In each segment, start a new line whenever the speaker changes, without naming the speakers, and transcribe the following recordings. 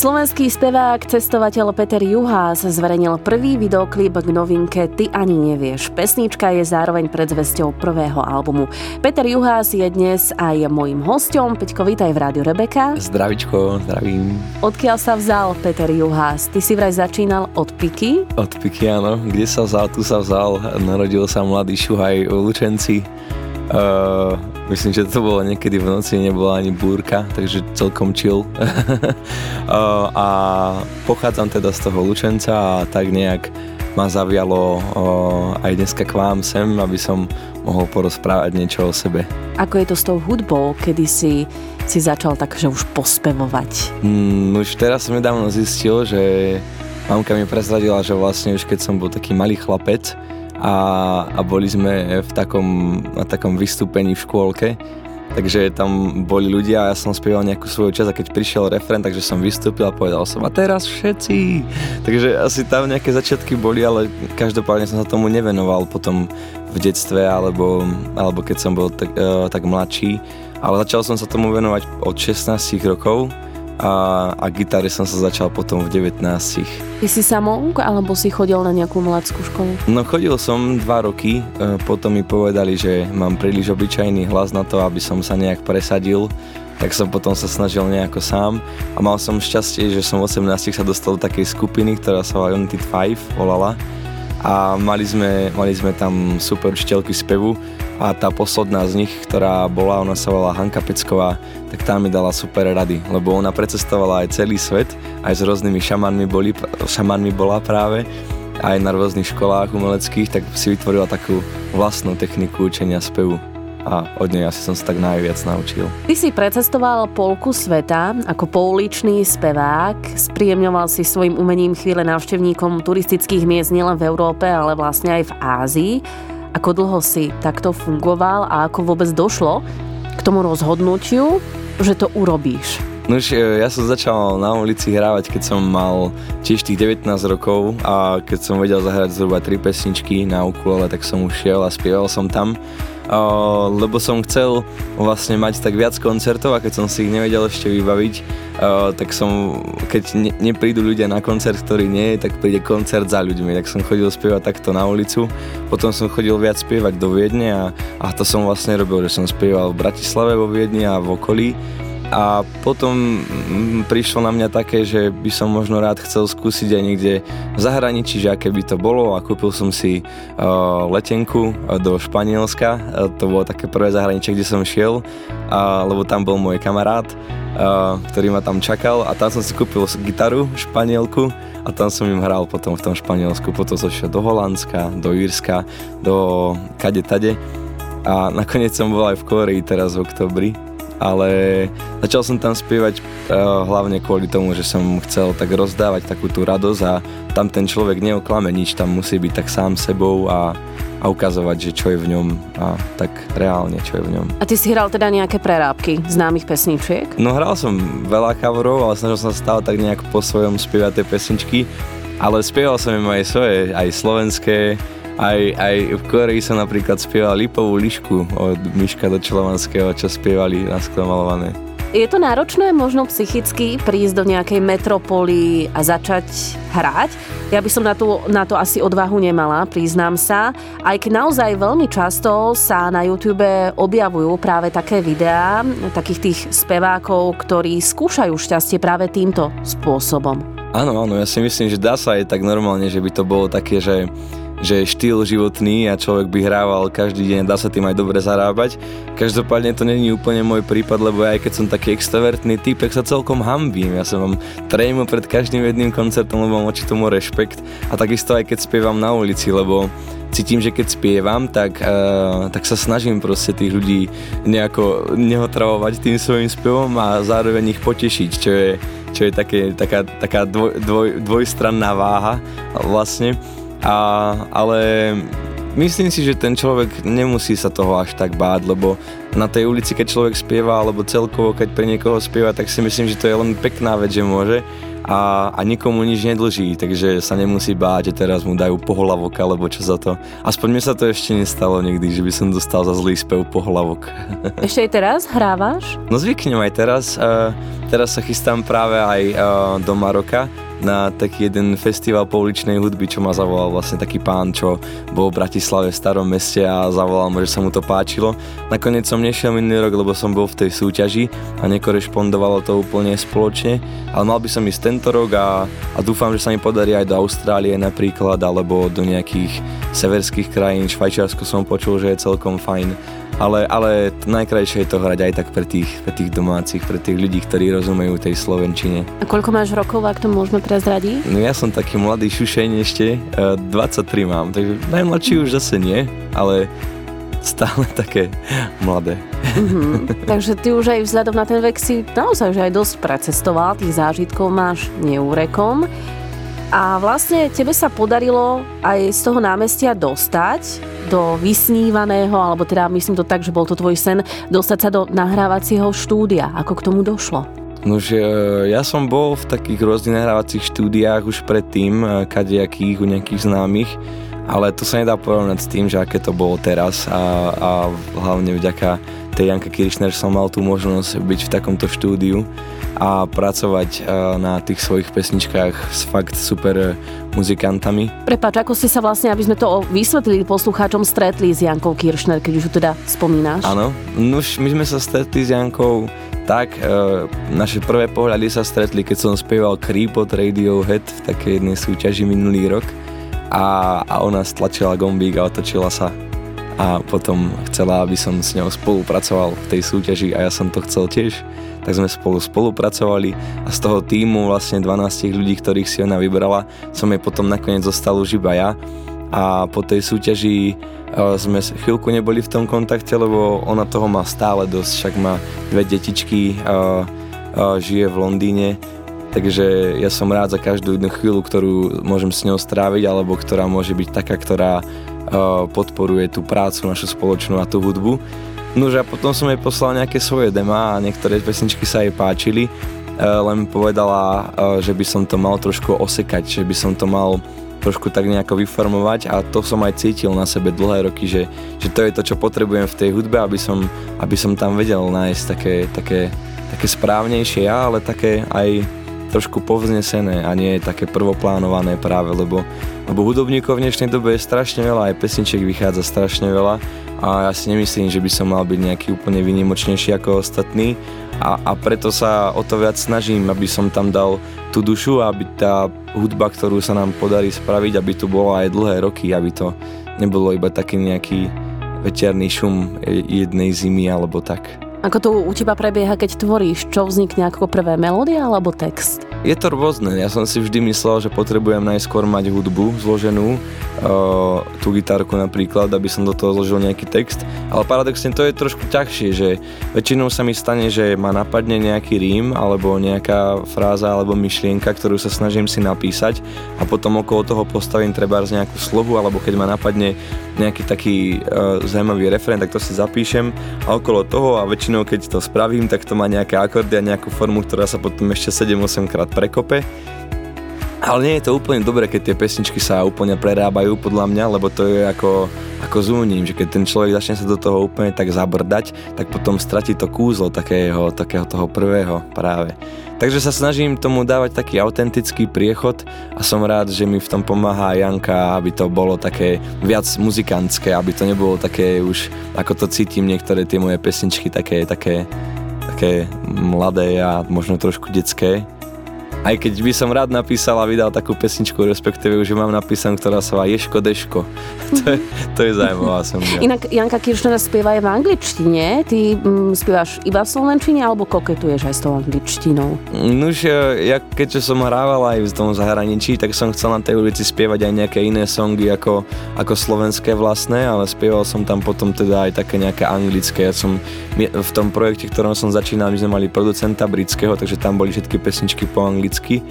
Slovenský spevák, cestovateľ Peter Juhás zverejnil prvý videoklip k novinke Ty ani nevieš. Pesnička je zároveň predzvesťou prvého albumu. Peter Juhás je dnes aj mojim hostom. Peťko, vítaj v Rádiu Rebeka.
Zdravičko, zdravím.
Odkiaľ sa vzal Peter Juhás? Ty si vraj začínal od Piky?
Od Piky, áno. Kde sa vzal, tu sa vzal. Narodil sa mladý šuhaj v Lučenci. Uh, myslím, že to bolo niekedy v noci, nebola ani búrka, takže celkom chill. uh, a pochádzam teda z toho Lučenca a tak nejak ma zavialo uh, aj dneska k vám sem, aby som mohol porozprávať niečo o sebe.
Ako je to s tou hudbou, kedy si, si začal tak, že už pospevovať?
Mm, už teraz som nedávno zistil, že mamka mi prezradila, že vlastne už keď som bol taký malý chlapec, a, a boli sme v takom, na takom vystúpení v škôlke, takže tam boli ľudia a ja som spieval nejakú svoju časť a keď prišiel refren, takže som vystúpil a povedal som a teraz všetci. Takže asi tam nejaké začiatky boli, ale každopádne som sa tomu nevenoval potom v detstve alebo, alebo keď som bol tak, uh, tak mladší. Ale začal som sa tomu venovať od 16 rokov a, a gitary som sa začal potom v 19.
Ty si samouk alebo si chodil na nejakú mladskú školu?
No chodil som dva roky, e, potom mi povedali, že mám príliš obyčajný hlas na to, aby som sa nejak presadil tak som potom sa snažil nejako sám a mal som šťastie, že som v 18 sa dostal do takej skupiny, ktorá sa United 5, volala a mali sme, mali sme tam super učiteľky spevu a tá posledná z nich, ktorá bola, ona sa volala Hanka Pecková, tak tá mi dala super rady, lebo ona precestovala aj celý svet, aj s rôznymi šamanmi, boli, šamanmi bola práve, aj na rôznych školách umeleckých, tak si vytvorila takú vlastnú techniku učenia spevu a od nej asi som sa tak najviac naučil.
Ty si precestoval polku sveta ako pouličný spevák, spríjemňoval si svojim umením chvíle návštevníkom turistických miest nielen v Európe, ale vlastne aj v Ázii. Ako dlho si takto fungoval a ako vôbec došlo k tomu rozhodnutiu, že to urobíš?
No už e, ja som začal na ulici hrávať, keď som mal tiež tých 19 rokov a keď som vedel zahrať zhruba tri pesničky na ukulele, tak som už šiel a spieval som tam lebo som chcel vlastne mať tak viac koncertov a keď som si ich nevedel ešte vybaviť, tak som, keď ne, neprídu ľudia na koncert, ktorý nie je, tak príde koncert za ľuďmi. Tak som chodil spievať takto na ulicu, potom som chodil viac spievať do Viedne a, a to som vlastne robil, že som spieval v Bratislave vo Viedni a v okolí a potom mm, prišlo na mňa také, že by som možno rád chcel skúsiť aj niekde v zahraničí, že aké by to bolo a kúpil som si uh, letenku do Španielska. Uh, to bolo také prvé zahraničie, kde som šiel, uh, lebo tam bol môj kamarát, uh, ktorý ma tam čakal a tam som si kúpil gitaru španielku a tam som im hral potom v tom Španielsku. Potom som šiel do Holandska, do Írska, do kade tade a nakoniec som bol aj v Koreji teraz v oktobri ale začal som tam spievať uh, hlavne kvôli tomu, že som chcel tak rozdávať takú tú radosť a tam ten človek neoklame nič, tam musí byť tak sám sebou a, a ukazovať, že čo je v ňom a tak reálne, čo je v ňom.
A ty si hral teda nejaké prerábky známych pesničiek?
No hral som veľa coverov, ale snažil som sa stále tak nejak po svojom spievať tie pesničky, ale spieval som im aj svoje, aj slovenské, aj, aj v Koreji som napríklad spieval Lipovú lišku od Miška do Čelovanského, čo spievali na sklomalované.
Je to náročné možno psychicky prísť do nejakej metropoly a začať hrať? Ja by som na to, na to asi odvahu nemala, priznám sa. Aj keď naozaj veľmi často sa na YouTube objavujú práve také videá takých tých spevákov, ktorí skúšajú šťastie práve týmto spôsobom.
Áno, áno, ja si myslím, že dá sa aj tak normálne, že by to bolo také, že že je štýl životný a človek by hrával každý deň, dá sa tým aj dobre zarábať. Každopádne to není úplne môj prípad, lebo aj keď som taký extrovertný typ, tak sa celkom hambím. Ja som mám trému pred každým jedným koncertom, lebo mám oči tomu rešpekt a takisto aj keď spievam na ulici, lebo cítim, že keď spievam, tak, uh, tak sa snažím proste tých ľudí nejako neotravovať tým svojim spevom a zároveň ich potešiť, čo je, čo je také, taká, taká dvoj, dvoj, dvojstranná váha vlastne. A, ale myslím si, že ten človek nemusí sa toho až tak báť, lebo na tej ulici, keď človek spieva, alebo celkovo, keď pre niekoho spieva, tak si myslím, že to je len pekná vec, že môže a, a nikomu nič nedlží, takže sa nemusí báť, že teraz mu dajú pohlavok alebo čo za to. Aspoň mne sa to ešte nestalo nikdy, že by som dostal za zlý spev pohlavok.
Ešte aj teraz hrávaš?
No zvyknem aj teraz. Uh, teraz sa chystám práve aj uh, do Maroka, na taký jeden festival pouličnej hudby, čo ma zavolal vlastne taký pán, čo bol v Bratislave v starom meste a zavolal ma, že sa mu to páčilo. Nakoniec som nešiel minulý rok, lebo som bol v tej súťaži a nekorešpondovalo to úplne spoločne, ale mal by som ísť tento rok a, a dúfam, že sa mi podarí aj do Austrálie napríklad, alebo do nejakých severských krajín. Švajčiarsko som počul, že je celkom fajn ale, ale najkrajšie je to hrať aj tak pre tých, pre tých domácich, pre tých ľudí, ktorí rozumejú tej slovenčine.
A koľko máš rokov, ak to môžeme prezradiť?
No ja som taký mladý šušeň ešte, 23 mám, takže najmladší už zase nie, ale stále také mladé.
Mm-hmm. Takže ty už aj vzhľadom na ten vek si naozaj už aj dosť precestoval, tých zážitkov máš neúrekom. A vlastne tebe sa podarilo aj z toho námestia dostať do vysnívaného, alebo teda myslím to tak, že bol to tvoj sen, dostať sa do nahrávacieho štúdia. Ako k tomu došlo?
Nož ja som bol v takých rôznych nahrávacích štúdiách už predtým, e, kadejakých u nejakých známych, ale to sa nedá porovnať s tým, že aké to bolo teraz a, a hlavne vďaka tej Janke Kirchner som mal tú možnosť byť v takomto štúdiu a pracovať na tých svojich pesničkách s fakt super muzikantami.
Prepač, ako ste sa vlastne, aby sme to vysvetlili poslucháčom, stretli s Jankou Kiršner, keď už ju teda spomínaš?
Áno, už my sme sa stretli s Jankou tak, e, naše prvé pohľady sa stretli, keď som spieval Creep od Radiohead v takej jednej súťaži minulý rok a, a ona stlačila gombík a otočila sa a potom chcela, aby som s ňou spolupracoval v tej súťaži a ja som to chcel tiež. Tak sme spolu spolupracovali a z toho týmu vlastne 12 ľudí, ktorých si ona vybrala, som jej potom nakoniec zostal už iba ja. A po tej súťaži sme chvíľku neboli v tom kontakte, lebo ona toho má stále dosť, však má dve detičky, a, a žije v Londýne, takže ja som rád za každú jednu chvíľu, ktorú môžem s ňou stráviť, alebo ktorá môže byť taká, ktorá podporuje tú prácu našu spoločnú a tú hudbu. Nože a potom som jej poslal nejaké svoje demá a niektoré pesničky sa jej páčili, e, len povedala, e, že by som to mal trošku osekať, že by som to mal trošku tak nejako vyformovať a to som aj cítil na sebe dlhé roky, že, že to je to, čo potrebujem v tej hudbe, aby som, aby som tam vedel nájsť také, také, také správnejšie ja, ale také aj trošku povznesené a nie také prvoplánované práve, lebo, lebo hudobníkov v dnešnej dobe je strašne veľa, aj pesničiek vychádza strašne veľa a ja si nemyslím, že by som mal byť nejaký úplne vynimočnejší ako ostatní a, a preto sa o to viac snažím, aby som tam dal tú dušu, aby tá hudba, ktorú sa nám podarí spraviť, aby tu bola aj dlhé roky, aby to nebolo iba taký nejaký veterný šum jednej zimy alebo tak.
Ako to u teba prebieha, keď tvoríš? Čo vznikne ako prvé melódia alebo text?
Je to rôzne. Ja som si vždy myslel, že potrebujem najskôr mať hudbu zloženú, uh, tú gitarku napríklad, aby som do toho zložil nejaký text. Ale paradoxne to je trošku ťažšie, že väčšinou sa mi stane, že ma napadne nejaký rím alebo nejaká fráza alebo myšlienka, ktorú sa snažím si napísať a potom okolo toho postavím treba z nejakú slohu alebo keď ma napadne nejaký taký uh, zaujímavý referent, tak to si zapíšem a okolo toho a väčšinou keď to spravím, tak to má nejaké akordy a nejakú formu, ktorá sa potom ešte 7-8 krát prekope. Ale nie je to úplne dobré, keď tie pesničky sa úplne prerábajú podľa mňa, lebo to je ako, ako zúnim, že keď ten človek začne sa do toho úplne tak zabrdať, tak potom stratí to kúzlo takého, takého toho prvého práve. Takže sa snažím tomu dávať taký autentický priechod a som rád, že mi v tom pomáha Janka, aby to bolo také viac muzikantské, aby to nebolo také už, ako to cítim niektoré tie moje pesničky, také, také, také mladé a možno trošku detské aj keď by som rád napísal a vydal takú pesničku, respektíve už mám napísanú, ktorá sa volá Ješko Deško. to, je, to je zaujímavá som. Ja.
Inak Janka Kiršner spieva aj v angličtine. Ty mm, spievaš iba v slovenčine alebo koketuješ aj s tou angličtinou?
Nuž, ja keďže som hrával aj v tom zahraničí, tak som chcel na tej ulici spievať aj nejaké iné songy ako, ako slovenské vlastné, ale spieval som tam potom teda aj také nejaké anglické. Ja som v tom projekte, ktorom som začínal, my sme mali producenta britského, takže tam boli všetky pesničky po anglicky anglicky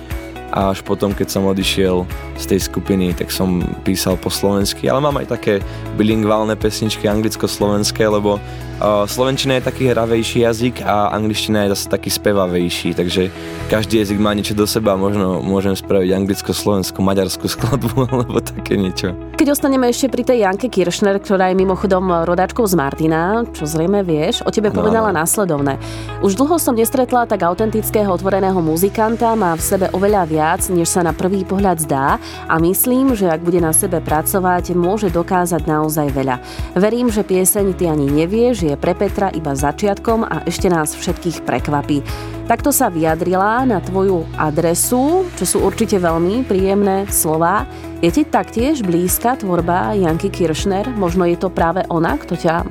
a až potom, keď som odišiel z tej skupiny, tak som písal po slovensky, ale mám aj také bilingválne pesničky anglicko-slovenské, lebo uh, slovenčina je taký hravejší jazyk a angličtina je zase taký spevavejší, takže každý jazyk má niečo do seba, možno môžem spraviť anglicko-slovenskú, maďarskú skladbu alebo také niečo.
Keď ostaneme ešte pri tej Janke Kiršner, ktorá je mimochodom rodáčkou z Martina, čo zrejme vieš, o tebe no, povedala no. následovné. Už dlho som nestretla tak autentického otvoreného muzikanta, má v sebe oveľa viac, než sa na prvý pohľad zdá a myslím, že ak bude na sebe pracovať, môže dokázať naozaj veľa. Verím, že pieseň ty ani nevieš, je pre Petra iba začiatkom a ešte nás všetkých prekvapí. Takto sa vyjadrila na tvoju adresu, čo sú určite veľmi príjemné slova. Je ti taktiež blízka tvorba Janky Kiršner? Možno je to práve ona, kto ťa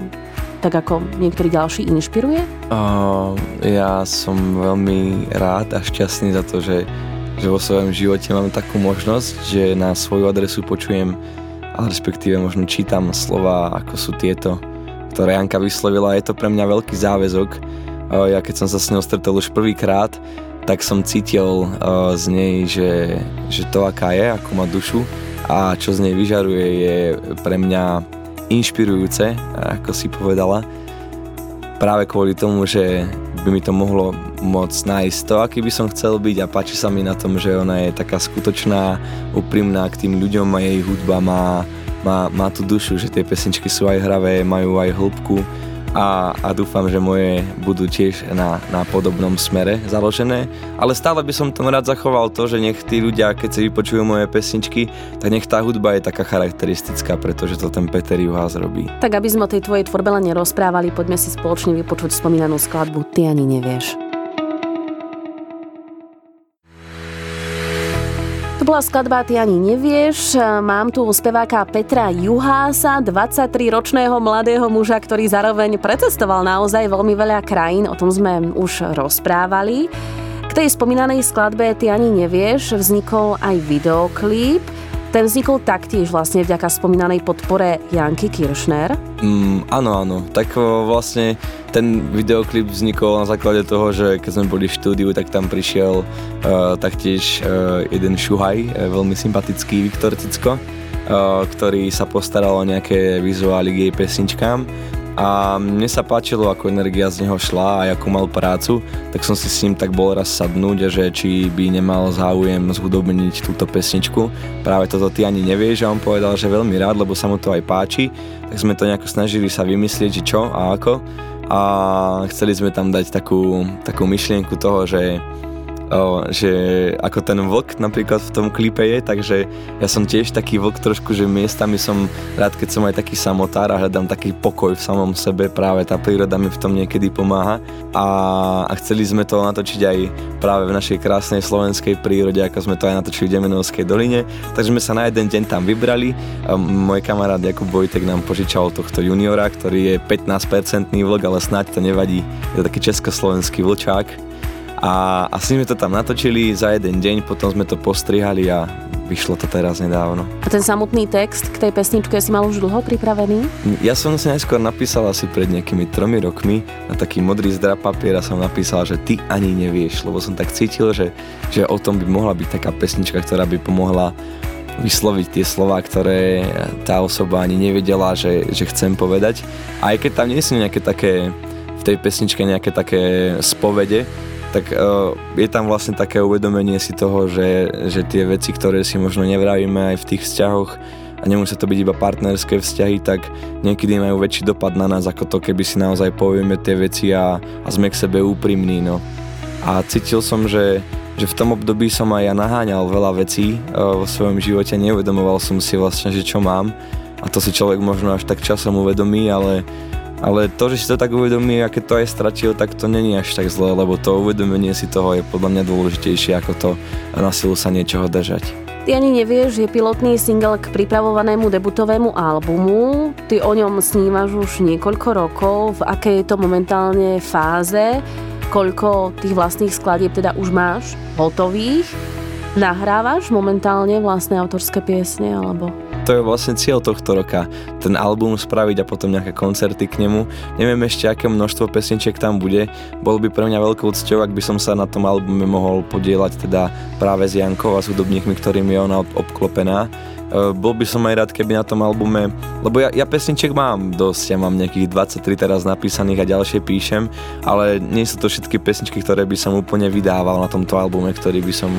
tak ako niektorí ďalší inšpiruje?
Uh, ja som veľmi rád a šťastný za to, že, že vo svojom živote mám takú možnosť, že na svoju adresu počujem, ale respektíve možno čítam slova, ako sú tieto, ktoré Janka vyslovila. Je to pre mňa veľký záväzok, ja keď som sa s ňou stretol už prvýkrát, tak som cítil z nej, že, že to aká je, ako má dušu a čo z nej vyžaruje je pre mňa inšpirujúce, ako si povedala. Práve kvôli tomu, že by mi to mohlo môcť nájsť to, aký by som chcel byť a páči sa mi na tom, že ona je taká skutočná, úprimná k tým ľuďom a jej hudba má, má, má tú dušu, že tie pesničky sú aj hravé, majú aj hĺbku a, a dúfam, že moje budú tiež na, na podobnom smere založené. Ale stále by som tam rád zachoval to, že nech tí ľudia, keď si vypočujú moje pesničky, tak nech tá hudba je taká charakteristická, pretože to ten Peter Juhás robí.
Tak aby sme o tej tvojej tvorbe len nerozprávali, poďme si spoločne vypočuť spomínanú skladbu Ty ani nevieš. Bola skladba Ty ani nevieš. Mám tu speváka Petra Juhása, 23-ročného mladého muža, ktorý zároveň precestoval naozaj veľmi veľa krajín, o tom sme už rozprávali. K tej spomínanej skladbe Ty ani nevieš vznikol aj videoklip. Ten vznikol taktiež vlastne vďaka spomínanej podpore Janky Kiršner.
Mm, áno, áno. Tak vlastne ten videoklip vznikol na základe toho, že keď sme boli v štúdiu, tak tam prišiel uh, taktiež uh, jeden šuhaj, uh, veľmi sympatický Viktor Cicko, uh, ktorý sa postaral o nejaké vizuály k jej pesničkám a mne sa páčilo, ako energia z neho šla a ako mal prácu, tak som si s ním tak bol raz sadnúť, že či by nemal záujem zhudobniť túto pesničku. Práve toto ty ani nevieš a on povedal, že veľmi rád, lebo sa mu to aj páči, tak sme to nejako snažili sa vymyslieť, že čo a ako a chceli sme tam dať takú, takú myšlienku toho, že o, že ako ten vlk napríklad v tom klipe je, takže ja som tiež taký vlk trošku, že miestami som rád, keď som aj taký samotár a hľadám taký pokoj v samom sebe, práve tá príroda mi v tom niekedy pomáha a, a chceli sme to natočiť aj práve v našej krásnej slovenskej prírode, ako sme to aj natočili v Demenovskej doline, takže sme sa na jeden deň tam vybrali. Môj kamarát Jakub Vojtek nám požičal tohto juniora, ktorý je 15-percentný vlk, ale snáď to nevadí. Je to taký československý vlčák a asi sme to tam natočili za jeden deň, potom sme to postrihali a vyšlo to teraz nedávno.
A ten samotný text k tej pesničke si mal už dlho pripravený?
Ja som si najskôr napísal asi pred nejakými tromi rokmi na taký modrý zdrap papiera som napísal, že ty ani nevieš, lebo som tak cítil, že, že o tom by mohla byť taká pesnička, ktorá by pomohla vysloviť tie slova, ktoré tá osoba ani nevedela, že, že chcem povedať. A aj keď tam nie sú nejaké také v tej pesničke nejaké také spovede, tak uh, je tam vlastne také uvedomenie si toho, že, že tie veci, ktoré si možno nevravíme aj v tých vzťahoch a nemusia to byť iba partnerské vzťahy, tak niekedy majú väčší dopad na nás, ako to, keby si naozaj povieme tie veci a, a sme k sebe úprimní. No. A cítil som, že, že v tom období som aj ja naháňal veľa vecí uh, vo svojom živote, neuvedomoval som si vlastne, že čo mám a to si človek možno až tak časom uvedomí, ale ale to, že si to tak uvedomí a keď to aj stratil, tak to není až tak zlé, lebo to uvedomenie si toho je podľa mňa dôležitejšie ako to na silu sa niečoho držať.
Ty ani nevieš, je pilotný single k pripravovanému debutovému albumu. Ty o ňom snívaš už niekoľko rokov. V akej je to momentálne fáze? Koľko tých vlastných skladieb teda už máš hotových? Nahrávaš momentálne vlastné autorské piesne alebo
to je vlastne cieľ tohto roka. Ten album spraviť a potom nejaké koncerty k nemu. Neviem ešte, aké množstvo pesničiek tam bude. Bolo by pre mňa veľkou cťou, ak by som sa na tom albume mohol podielať teda práve s Jankou a s hudobníkmi, ktorými je ona obklopená. Uh, bol by som aj rád, keby na tom albume, lebo ja, ja pesničiek mám dosť, ja mám nejakých 23 teraz napísaných a ďalšie píšem, ale nie sú to všetky pesničky, ktoré by som úplne vydával na tomto albume, ktorý by som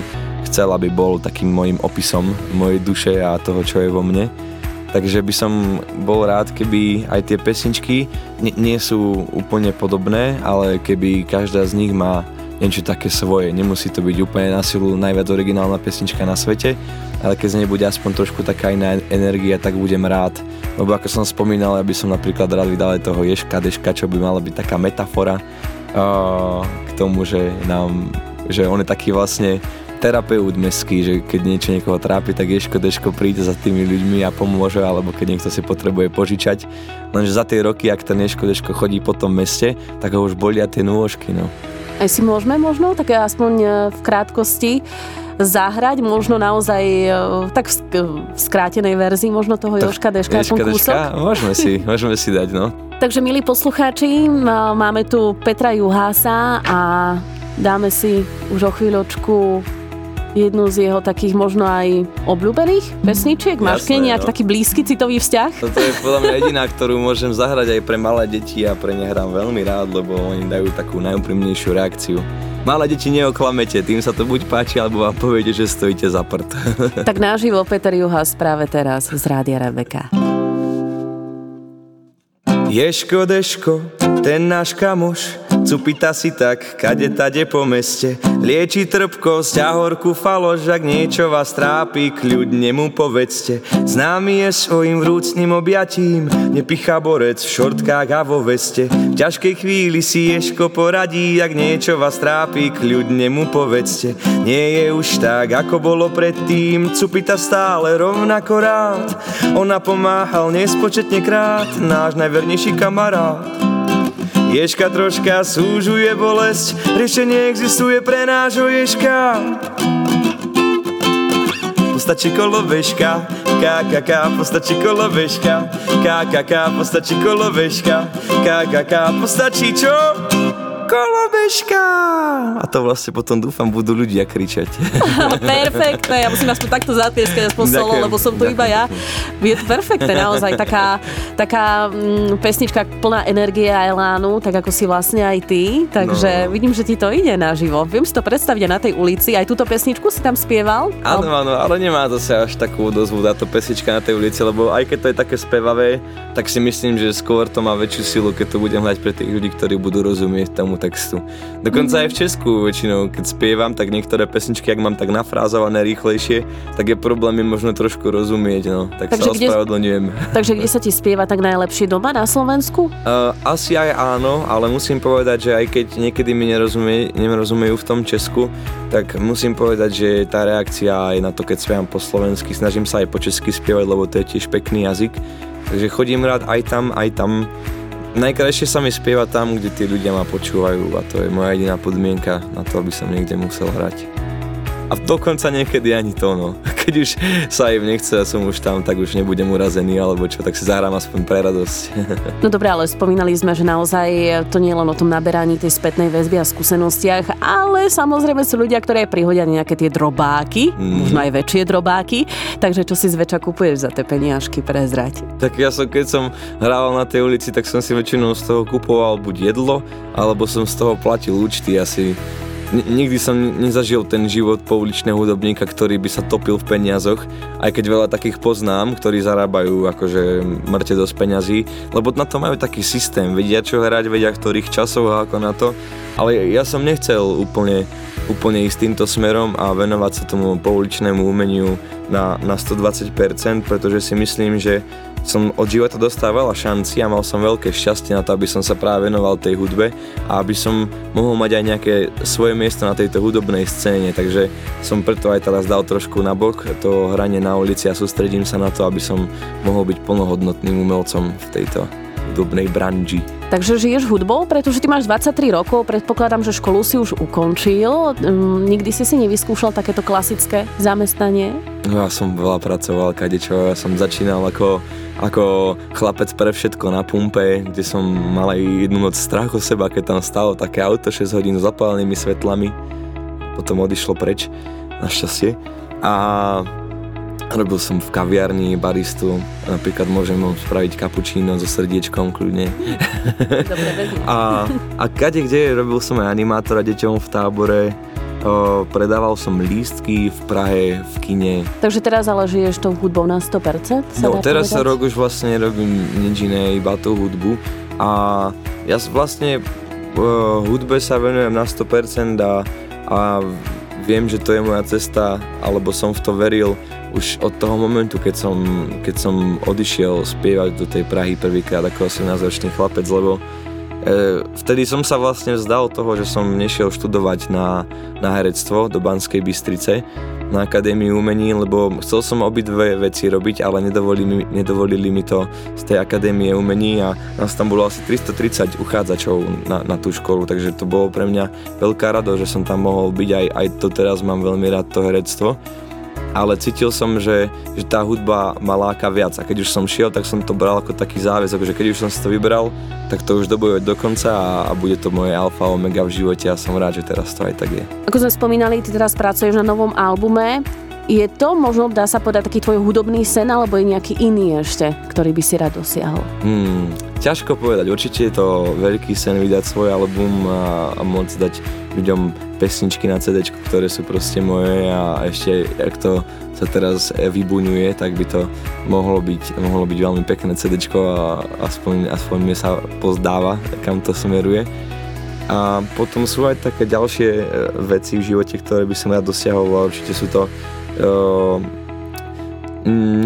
chcel, aby bol takým môjim opisom mojej duše a toho, čo je vo mne. Takže by som bol rád, keby aj tie pesničky nie, nie sú úplne podobné, ale keby každá z nich má niečo také svoje. Nemusí to byť úplne na silu najviac originálna pesnička na svete, ale keď z nej bude aspoň trošku taká iná energia, tak budem rád. Lebo ako som spomínal, ja by som napríklad rád vydal aj toho Ješka Deška, čo by mala byť taká metafora uh, k tomu, že nám že on je taký vlastne terapeut mestský, že keď niečo niekoho trápi, tak Ješko Deško príde za tými ľuďmi a pomôže, alebo keď niekto si potrebuje požičať. Lenže za tie roky, ak ten Ješko Deško chodí po tom meste, tak ho už bolia tie nôžky. No.
Aj si môžeme možno, tak aspoň e, v krátkosti, zahrať, možno naozaj e, tak v skrátenej verzii možno toho Joška Deška,
Joška Deška? Môžeme si, môžeme si dať, no.
Takže milí poslucháči, máme tu Petra Juhása a dáme si už o chvíľočku jednu z jeho takých možno aj obľúbených pesničiek? Máš k nejak no. taký blízky citový vzťah?
Toto je podľa mňa jediná, ktorú môžem zahrať aj pre malé deti a pre ne hrám veľmi rád, lebo oni dajú takú najúprimnejšiu reakciu. Malé deti neoklamete, tým sa to buď páči, alebo vám poviete, že stojíte za prd.
tak náživo Peter Juhas práve teraz z Rádia Rebeka.
Ješko, Deško, ten náš kamoš, Cupita si tak, kade tade po meste. Lieči trpkosť a horku falož Ak niečo vás trápi, kľudne mu povedzte. Známy je svojim vrúcným objatím Nepichá borec v šortkách a vo veste. V ťažkej chvíli si Ješko poradí Ak niečo vás trápi, kľudne mu povedzte. Nie je už tak, ako bolo predtým Cupita stále rovnako rád. Ona pomáhal nespočetne krát Náš najvernejší kamarát Ježka troška súžuje bolesť, riešenie existuje pre nášho ježka. Postačí kolobežka, KKK, postačí kolobežka, KKK, postačí kolobežka, KKK, postačí čo? Kolobežka! A to vlastne potom dúfam budú ľudia kričať.
perfektné, ja musím aspoň takto zatieskať aspoň solo, lebo som tu iba ja. Je to perfektné, naozaj taká, taká mm, pesnička plná energie a elánu, tak ako si vlastne aj ty, takže no. vidím, že ti to ide naživo. Viem si to predstaviť na tej ulici, aj túto pesničku si tam spieval?
Áno, áno, ale nemá zase až takú dozvu táto pesnička na tej ulici, lebo aj keď to je také spevavé, tak si myslím, že skôr to má väčšiu silu, keď to budem hrať pre tých ľudí, ktorí budú rozumieť tomu textu. Dokonca aj v Česku väčšinou, keď spievam, tak niektoré pesničky, ak mám tak nafrázované rýchlejšie, tak je problém im možno trošku rozumieť, no. Tak takže sa ospravedlňujem.
Takže kde sa ti spieva tak najlepšie doma na Slovensku?
Uh, asi aj áno, ale musím povedať, že aj keď niekedy mi nerozumie, nerozumejú v tom Česku, tak musím povedať, že tá reakcia aj na to, keď spievam po slovensky, snažím sa aj po česky spievať, lebo to je tiež pekný jazyk. Takže chodím rád aj tam, aj tam Najkrajšie sa mi spieva tam, kde tí ľudia ma počúvajú a to je moja jediná podmienka na to, aby som niekde musel hrať. A dokonca niekedy ani to, no. Keď už sa im nechce a som už tam, tak už nebudem urazený alebo čo, tak si zahrám aspoň pre radosť.
No dobre, ale spomínali sme, že naozaj to nie je len o tom naberaní tej spätnej väzby a skúsenostiach, ale samozrejme sú ľudia, ktorí aj prihodia nejaké tie drobáky, mm. možno aj väčšie drobáky, takže čo si zväčša kupuješ za tie peniažky prezrať?
Tak ja som, keď som hrával na tej ulici, tak som si väčšinou z toho kupoval buď jedlo, alebo som z toho platil účty asi nikdy som nezažil ten život pouličného hudobníka, ktorý by sa topil v peniazoch, aj keď veľa takých poznám, ktorí zarábajú akože mŕte dosť peňazí, lebo na to majú taký systém, vedia čo hrať, vedia ktorých časov a ako na to, ale ja som nechcel úplne, úplne ísť týmto smerom a venovať sa tomu pouličnému umeniu na, na 120%, pretože si myslím, že som od života dostal veľa šanci a mal som veľké šťastie na to, aby som sa práve venoval tej hudbe a aby som mohol mať aj nejaké svoje miesto na tejto hudobnej scéne, takže som preto aj teraz dal trošku na bok to hranie na ulici a sústredím sa na to, aby som mohol byť plnohodnotným umelcom v tejto hudobnej branži.
Takže žiješ hudbou, pretože ty máš 23 rokov, predpokladám, že školu si už ukončil. Um, nikdy si si nevyskúšal takéto klasické zamestnanie?
No ja som veľa pracoval, kadečo, ja som začínal ako, ako chlapec pre všetko na pumpe, kde som mal aj jednu noc strach o seba, keď tam stalo také auto 6 hodín s zapálenými svetlami. Potom odišlo preč, našťastie. A Robil som v kaviarni baristu, napríklad môžem spraviť kapučíno so srdiečkom kľudne. a, a kade kde robil som aj animátora deťom v tábore, o, predával som lístky v Prahe, v kine.
Takže teraz ale žiješ tou hudbou na 100%?
No teraz sa rok už vlastne robím nič iné, iba tú hudbu. A ja vlastne o, hudbe sa venujem na 100% a, a viem, že to je moja cesta, alebo som v to veril už od toho momentu, keď som, keď som odišiel spievať do tej Prahy prvýkrát ako 18-ročný chlapec, lebo e, vtedy som sa vlastne vzdal toho, že som nešiel študovať na, na herectvo do Banskej Bystrice na Akadémii umení, lebo chcel som obidve veci robiť, ale nedovolili nedovolili mi to z tej Akadémie umení a nás tam bolo asi 330 uchádzačov na, na tú školu, takže to bolo pre mňa veľká radosť, že som tam mohol byť, aj, aj to teraz mám veľmi rád to herectvo ale cítil som, že, že tá hudba ma láka viac a keď už som šiel, tak som to bral ako taký záväzok, že keď už som si to vybral, tak to už dobojuje do konca a, a bude to moje alfa omega v živote a som rád, že teraz to aj tak je.
Ako sme spomínali, ty teraz pracuješ na novom albume. Je to možno, dá sa povedať, taký tvoj hudobný sen, alebo je nejaký iný ešte, ktorý by si rád dosiahol?
Hmm, ťažko povedať. Určite je to veľký sen vydať svoj album a, a môcť dať ľuďom pesničky na CD, ktoré sú proste moje a ešte, ak to sa teraz vybuňuje, tak by to mohlo byť, mohlo byť veľmi pekné CD a aspoň, aspoň mi sa pozdáva, kam to smeruje. A potom sú aj také ďalšie e, veci v živote, ktoré by som rád dosiahol a určite sú to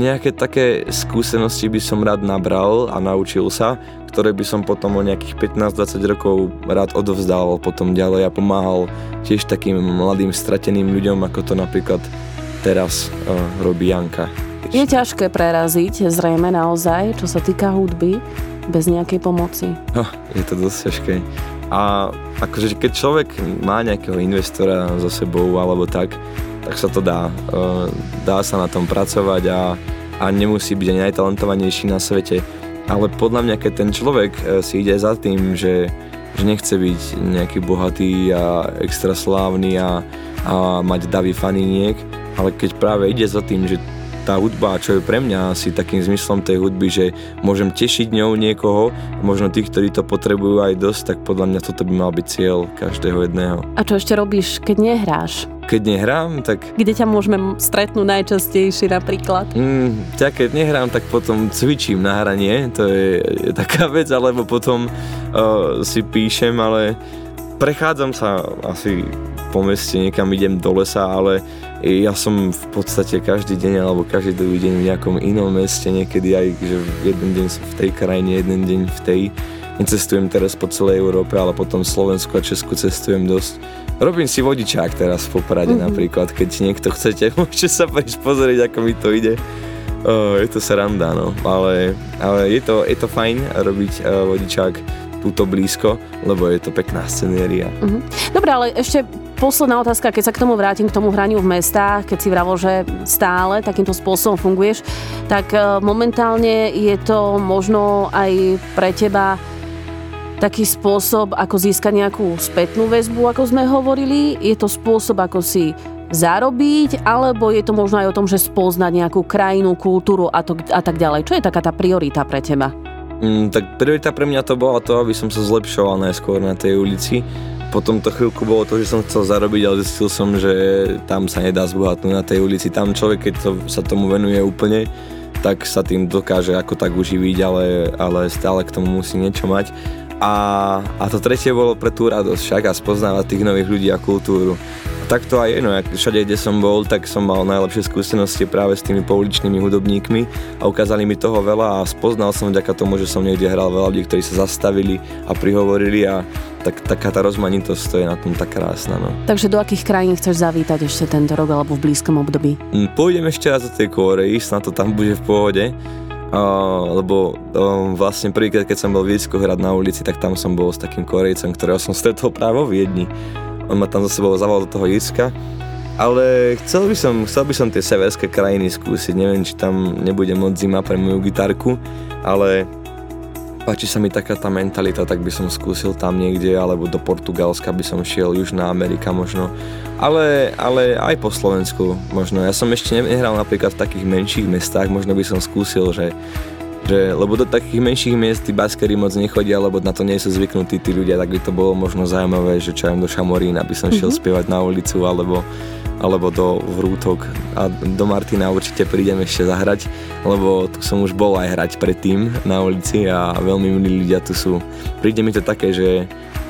nejaké také skúsenosti by som rád nabral a naučil sa, ktoré by som potom o nejakých 15-20 rokov rád odovzdal potom ďalej a pomáhal tiež takým mladým strateným ľuďom, ako to napríklad teraz uh, robí Janka.
Je ťažké preraziť, zrejme naozaj, čo sa týka hudby, bez nejakej pomoci.
Oh, je to dosť ťažké. A akože keď človek má nejakého investora za sebou alebo tak, tak sa to dá. Dá sa na tom pracovať a, a nemusí byť ani najtalentovanejší na svete. Ale podľa mňa, keď ten človek e, si ide za tým, že, že nechce byť nejaký bohatý a extra slávny a, a mať davý faniniek, ale keď práve ide za tým, že tá hudba, čo je pre mňa asi takým zmyslom tej hudby, že môžem tešiť ňou niekoho, možno tých, ktorí to potrebujú aj dosť, tak podľa mňa toto by mal byť cieľ každého jedného.
A čo ešte robíš, keď nehráš?
Keď nehrám, tak...
Kde ťa môžeme stretnúť najčastejšie napríklad?
Mm, ťa keď nehrám, tak potom cvičím na hranie, to je, je taká vec, alebo potom uh, si píšem, ale prechádzam sa asi po meste, niekam idem do lesa, ale ja som v podstate každý deň alebo každý druhý deň v nejakom inom meste, niekedy aj, že jeden deň som v tej krajine, jeden deň v tej. Necestujem teraz po celej Európe, ale potom Slovensku a Česku cestujem dosť. Robím si vodičák teraz v Poprade mm-hmm. napríklad, keď niekto chcete, môžete sa prísť pozrieť, ako mi to ide. Uh, je to sranda, no, ale, ale je, to, je to fajn robiť uh, vodičák túto blízko, lebo je to pekná scenéria.
Uh-huh. Dobre, ale ešte posledná otázka, keď sa k tomu vrátim, k tomu hraniu v mestách, keď si vravol, že stále takýmto spôsobom funguješ, tak e, momentálne je to možno aj pre teba taký spôsob, ako získať nejakú spätnú väzbu, ako sme hovorili. Je to spôsob, ako si zarobiť, alebo je to možno aj o tom, že spoznať nejakú krajinu, kultúru a, to, a tak ďalej. Čo je taká tá priorita pre teba?
Mm, tak priorita pre mňa to bola to, aby som sa zlepšoval najskôr na tej ulici. Potom to chvíľku bolo to, že som chcel zarobiť, ale zistil som, že tam sa nedá zbohatnúť na tej ulici. Tam človek, keď to, sa tomu venuje úplne, tak sa tým dokáže ako tak uživiť, ale, ale stále k tomu musí niečo mať. A, a to tretie bolo pre tú radosť však a spoznávať tých nových ľudí a kultúru tak to aj je, no všade, kde som bol, tak som mal najlepšie skúsenosti práve s tými pouličnými hudobníkmi a ukázali mi toho veľa a spoznal som vďaka tomu, že som niekde hral veľa ľudí, ktorí sa zastavili a prihovorili a tak, taká tá rozmanitosť to je na tom tak krásna. No.
Takže do akých krajín chceš zavítať ešte tento rok alebo v blízkom období?
Mm, pôjdem ešte raz do tej Kórei, snad to tam bude v pohode Uh, lebo um, vlastne prvýkrát, keď som bol v Viecku hrať na ulici, tak tam som bol s takým Korejcom, ktorého som stretol práve v Viedni. On ma tam za sebou zavolal do toho Jirska. Ale chcel by som, chcel by som tie severské krajiny skúsiť. Neviem, či tam nebude moc zima pre moju gitarku, ale páči sa mi taká tá mentalita, tak by som skúsil tam niekde, alebo do Portugalska by som šiel, Južná Amerika možno. Ale, ale aj po Slovensku možno. Ja som ešte nehral napríklad v takých menších mestách, možno by som skúsil, že že, lebo do takých menších miest tí baskery moc nechodia, lebo na to nie sú zvyknutí tí ľudia, tak by to bolo možno zaujímavé, že čo do Šamorín, aby som šiel mm-hmm. spievať na ulicu, alebo, alebo do Vrútok a do Martina určite prídem ešte zahrať, lebo tu som už bol aj hrať predtým na ulici a veľmi milí ľudia tu sú. Príde mi to také, že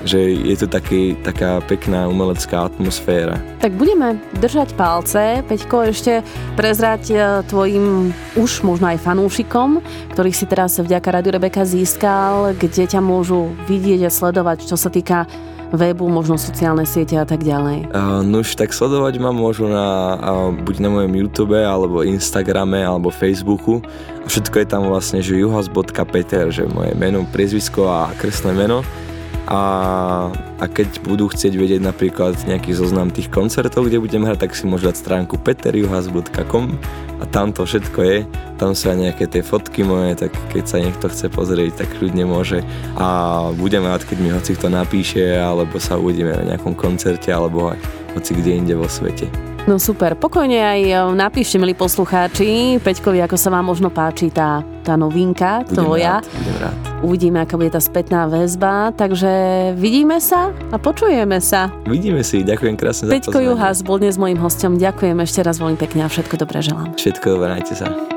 že je to taký, taká pekná umelecká atmosféra.
Tak budeme držať palce. Peťko, ešte prezrať e, tvojim už možno aj fanúšikom, ktorých si teraz vďaka Radio Rebeka získal, kde ťa môžu vidieť a sledovať, čo sa týka webu, možno sociálne siete a tak ďalej?
Uh, už tak sledovať ma môžu na, uh, buď na mojom YouTube, alebo Instagrame, alebo Facebooku. A všetko je tam vlastne, že juhas.peter, že moje meno, priezvisko a krstné meno a, a keď budú chcieť vedieť napríklad nejaký zoznam tých koncertov, kde budem hrať, tak si môžu dať stránku peterjuhas.com a tam to všetko je, tam sú aj nejaké tie fotky moje, tak keď sa niekto chce pozrieť, tak ľudne môže a budem rád, keď mi hoci kto napíše, alebo sa uvidíme na nejakom koncerte, alebo aj hoci kde inde vo svete.
No super, pokojne aj e, napíšte, milí poslucháči, Peťkovi, ako sa vám možno páči tá, tá novinka
budem
tvoja.
Rád, budem rád.
Uvidíme, aká bude tá spätná väzba, takže vidíme sa a počujeme sa.
Vidíme si, ďakujem krásne
Peťko za Peťko Juhas bol dnes mojim hostom, ďakujem ešte raz veľmi pekne a všetko dobré želám.
Všetko dobré, sa.